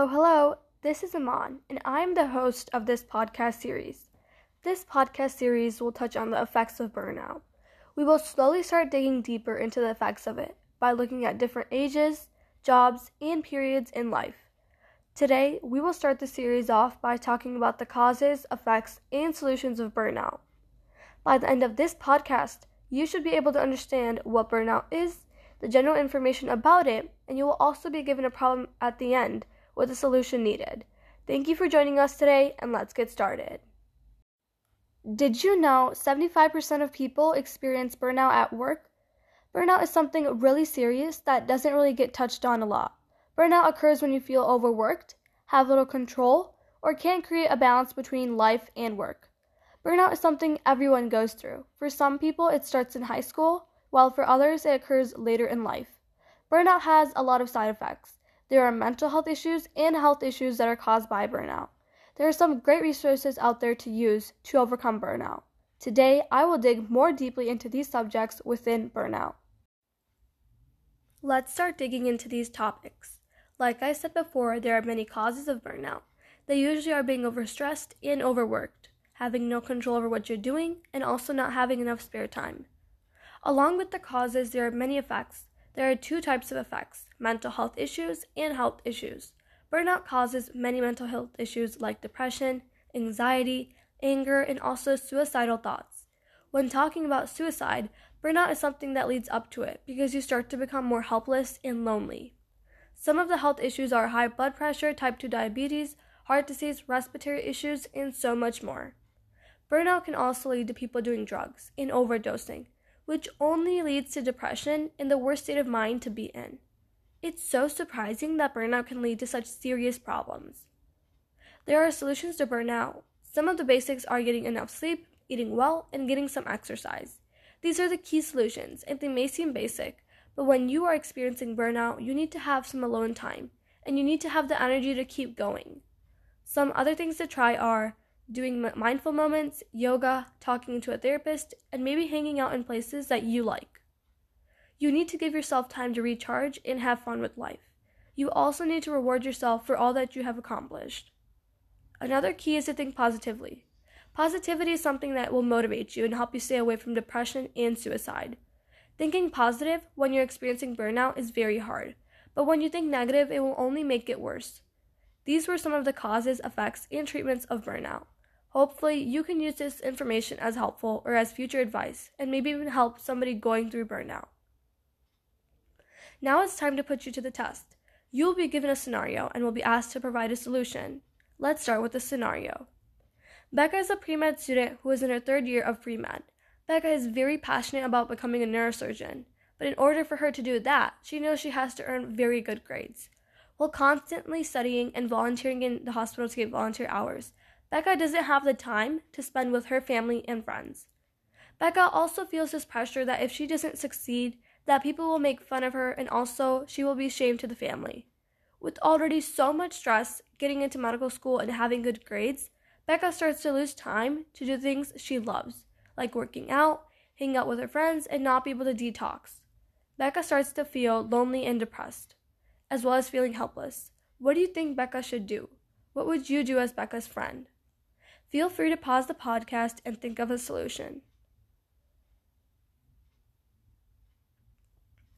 Hello, hello. This is Aman, and I'm the host of this podcast series. This podcast series will touch on the effects of burnout. We will slowly start digging deeper into the effects of it by looking at different ages, jobs, and periods in life. Today, we will start the series off by talking about the causes, effects, and solutions of burnout. By the end of this podcast, you should be able to understand what burnout is, the general information about it, and you will also be given a problem at the end with the solution needed. Thank you for joining us today, and let's get started. Did you know 75% of people experience burnout at work? Burnout is something really serious that doesn't really get touched on a lot. Burnout occurs when you feel overworked, have little control, or can't create a balance between life and work. Burnout is something everyone goes through. For some people, it starts in high school, while for others, it occurs later in life. Burnout has a lot of side effects. There are mental health issues and health issues that are caused by burnout. There are some great resources out there to use to overcome burnout. Today, I will dig more deeply into these subjects within burnout. Let's start digging into these topics. Like I said before, there are many causes of burnout. They usually are being overstressed and overworked, having no control over what you're doing, and also not having enough spare time. Along with the causes, there are many effects. There are two types of effects mental health issues and health issues. Burnout causes many mental health issues like depression, anxiety, anger, and also suicidal thoughts. When talking about suicide, burnout is something that leads up to it because you start to become more helpless and lonely. Some of the health issues are high blood pressure, type 2 diabetes, heart disease, respiratory issues, and so much more. Burnout can also lead to people doing drugs and overdosing, which only leads to depression and the worst state of mind to be in. It's so surprising that burnout can lead to such serious problems. There are solutions to burnout. Some of the basics are getting enough sleep, eating well, and getting some exercise. These are the key solutions, and they may seem basic, but when you are experiencing burnout, you need to have some alone time, and you need to have the energy to keep going. Some other things to try are doing mindful moments, yoga, talking to a therapist, and maybe hanging out in places that you like. You need to give yourself time to recharge and have fun with life. You also need to reward yourself for all that you have accomplished. Another key is to think positively. Positivity is something that will motivate you and help you stay away from depression and suicide. Thinking positive when you're experiencing burnout is very hard, but when you think negative, it will only make it worse. These were some of the causes, effects, and treatments of burnout. Hopefully, you can use this information as helpful or as future advice, and maybe even help somebody going through burnout. Now it's time to put you to the test. You will be given a scenario and will be asked to provide a solution. Let's start with the scenario. Becca is a pre med student who is in her third year of pre med. Becca is very passionate about becoming a neurosurgeon, but in order for her to do that, she knows she has to earn very good grades. While constantly studying and volunteering in the hospital to get volunteer hours, Becca doesn't have the time to spend with her family and friends. Becca also feels this pressure that if she doesn't succeed, that people will make fun of her and also she will be ashamed to the family. With already so much stress getting into medical school and having good grades, Becca starts to lose time to do things she loves, like working out, hanging out with her friends, and not be able to detox. Becca starts to feel lonely and depressed, as well as feeling helpless. What do you think Becca should do? What would you do as Becca's friend? Feel free to pause the podcast and think of a solution.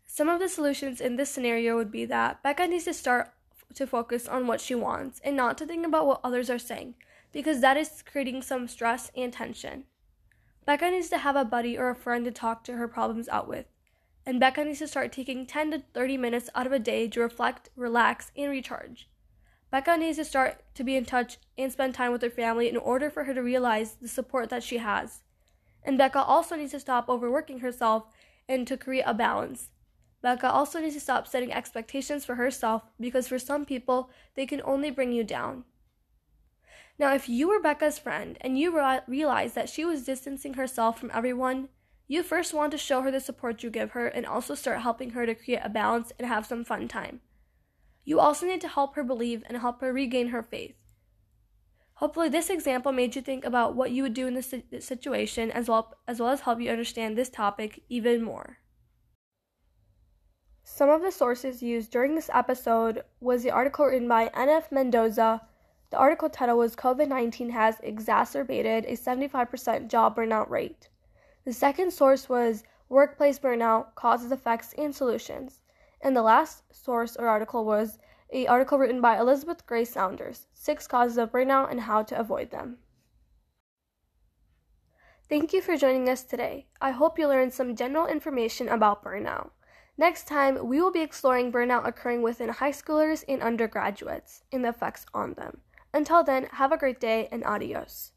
Some of the solutions in this scenario would be that Becca needs to start to focus on what she wants and not to think about what others are saying, because that is creating some stress and tension. Becca needs to have a buddy or a friend to talk to her problems out with. And Becca needs to start taking 10 to 30 minutes out of a day to reflect, relax, and recharge. Becca needs to start to be in touch and spend time with her family in order for her to realize the support that she has. And Becca also needs to stop overworking herself and to create a balance. Becca also needs to stop setting expectations for herself because for some people, they can only bring you down. Now, if you were Becca's friend and you re- realized that she was distancing herself from everyone, you first want to show her the support you give her and also start helping her to create a balance and have some fun time. You also need to help her believe and help her regain her faith. Hopefully, this example made you think about what you would do in this situation as well, as well as help you understand this topic even more. Some of the sources used during this episode was the article written by NF Mendoza. The article title was COVID 19 has exacerbated a 75% job burnout rate. The second source was Workplace Burnout Causes, Effects, and Solutions. And the last source or article was a article written by Elizabeth Grace Saunders, Six Causes of Burnout and How to Avoid Them. Thank you for joining us today. I hope you learned some general information about burnout. Next time, we will be exploring burnout occurring within high schoolers and undergraduates and the effects on them. Until then, have a great day and adios.